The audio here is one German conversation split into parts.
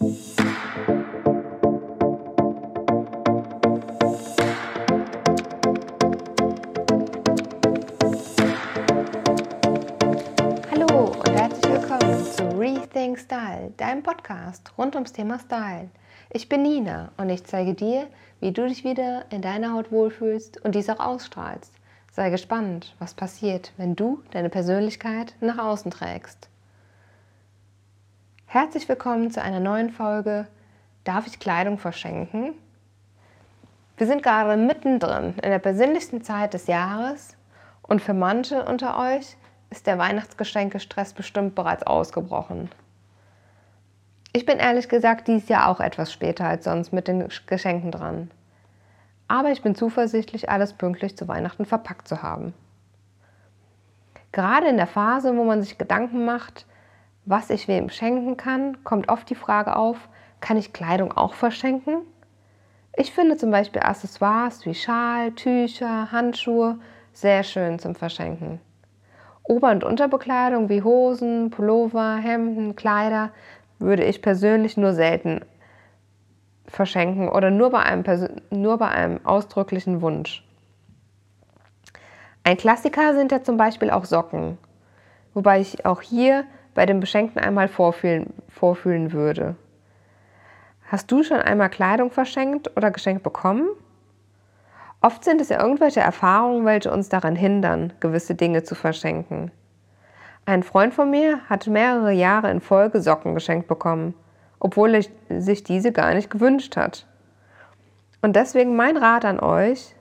Hallo und herzlich willkommen zu Rethink Style, deinem Podcast rund ums Thema Style. Ich bin Nina und ich zeige dir, wie du dich wieder in deiner Haut wohlfühlst und dies auch ausstrahlst. Sei gespannt, was passiert, wenn du deine Persönlichkeit nach außen trägst. Herzlich willkommen zu einer neuen Folge Darf ich Kleidung verschenken? Wir sind gerade mittendrin in der besinnlichsten Zeit des Jahres und für manche unter euch ist der Weihnachtsgeschenke-Stress bestimmt bereits ausgebrochen. Ich bin ehrlich gesagt dieses Jahr auch etwas später als sonst mit den Geschenken dran. Aber ich bin zuversichtlich, alles pünktlich zu Weihnachten verpackt zu haben. Gerade in der Phase, wo man sich Gedanken macht, was ich wem schenken kann, kommt oft die Frage auf, kann ich Kleidung auch verschenken? Ich finde zum Beispiel Accessoires wie Schal, Tücher, Handschuhe sehr schön zum Verschenken. Ober- und Unterbekleidung wie Hosen, Pullover, Hemden, Kleider würde ich persönlich nur selten verschenken oder nur bei einem, nur bei einem ausdrücklichen Wunsch. Ein Klassiker sind ja zum Beispiel auch Socken, wobei ich auch hier bei dem Beschenkten einmal vorfühlen, vorfühlen würde. Hast du schon einmal Kleidung verschenkt oder geschenkt bekommen? Oft sind es ja irgendwelche Erfahrungen, welche uns daran hindern, gewisse Dinge zu verschenken. Ein Freund von mir hat mehrere Jahre in Folge Socken geschenkt bekommen, obwohl er sich diese gar nicht gewünscht hat. Und deswegen mein Rat an euch,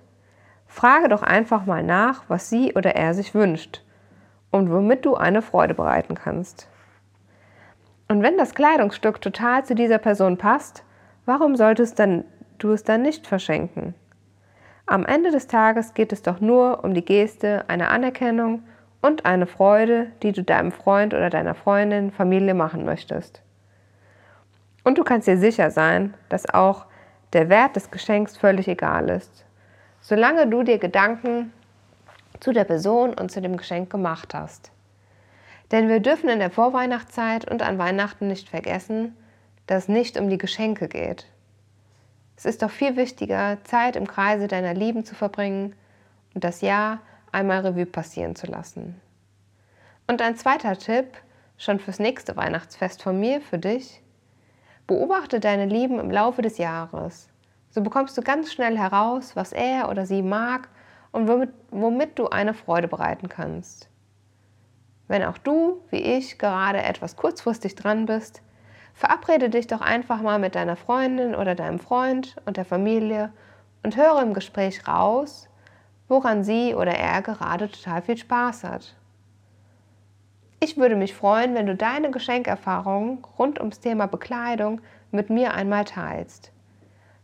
frage doch einfach mal nach, was sie oder er sich wünscht und womit du eine Freude bereiten kannst. Und wenn das Kleidungsstück total zu dieser Person passt, warum solltest du es dann nicht verschenken? Am Ende des Tages geht es doch nur um die Geste einer Anerkennung und eine Freude, die du deinem Freund oder deiner Freundin, Familie machen möchtest. Und du kannst dir sicher sein, dass auch der Wert des Geschenks völlig egal ist, solange du dir Gedanken zu der Person und zu dem Geschenk gemacht hast. Denn wir dürfen in der Vorweihnachtszeit und an Weihnachten nicht vergessen, dass es nicht um die Geschenke geht. Es ist doch viel wichtiger, Zeit im Kreise deiner Lieben zu verbringen und das Jahr einmal Revue passieren zu lassen. Und ein zweiter Tipp, schon fürs nächste Weihnachtsfest von mir, für dich. Beobachte deine Lieben im Laufe des Jahres. So bekommst du ganz schnell heraus, was er oder sie mag und womit, womit du eine Freude bereiten kannst. Wenn auch du, wie ich, gerade etwas kurzfristig dran bist, verabrede dich doch einfach mal mit deiner Freundin oder deinem Freund und der Familie und höre im Gespräch raus, woran sie oder er gerade total viel Spaß hat. Ich würde mich freuen, wenn du deine Geschenkerfahrungen rund ums Thema Bekleidung mit mir einmal teilst.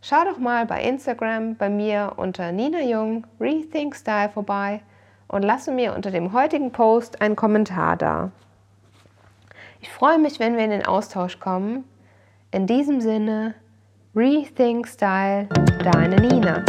Schau doch mal bei Instagram bei mir unter Nina Jung Rethink Style vorbei und lasse mir unter dem heutigen Post einen Kommentar da. Ich freue mich, wenn wir in den Austausch kommen. In diesem Sinne, Rethink Style, deine Nina.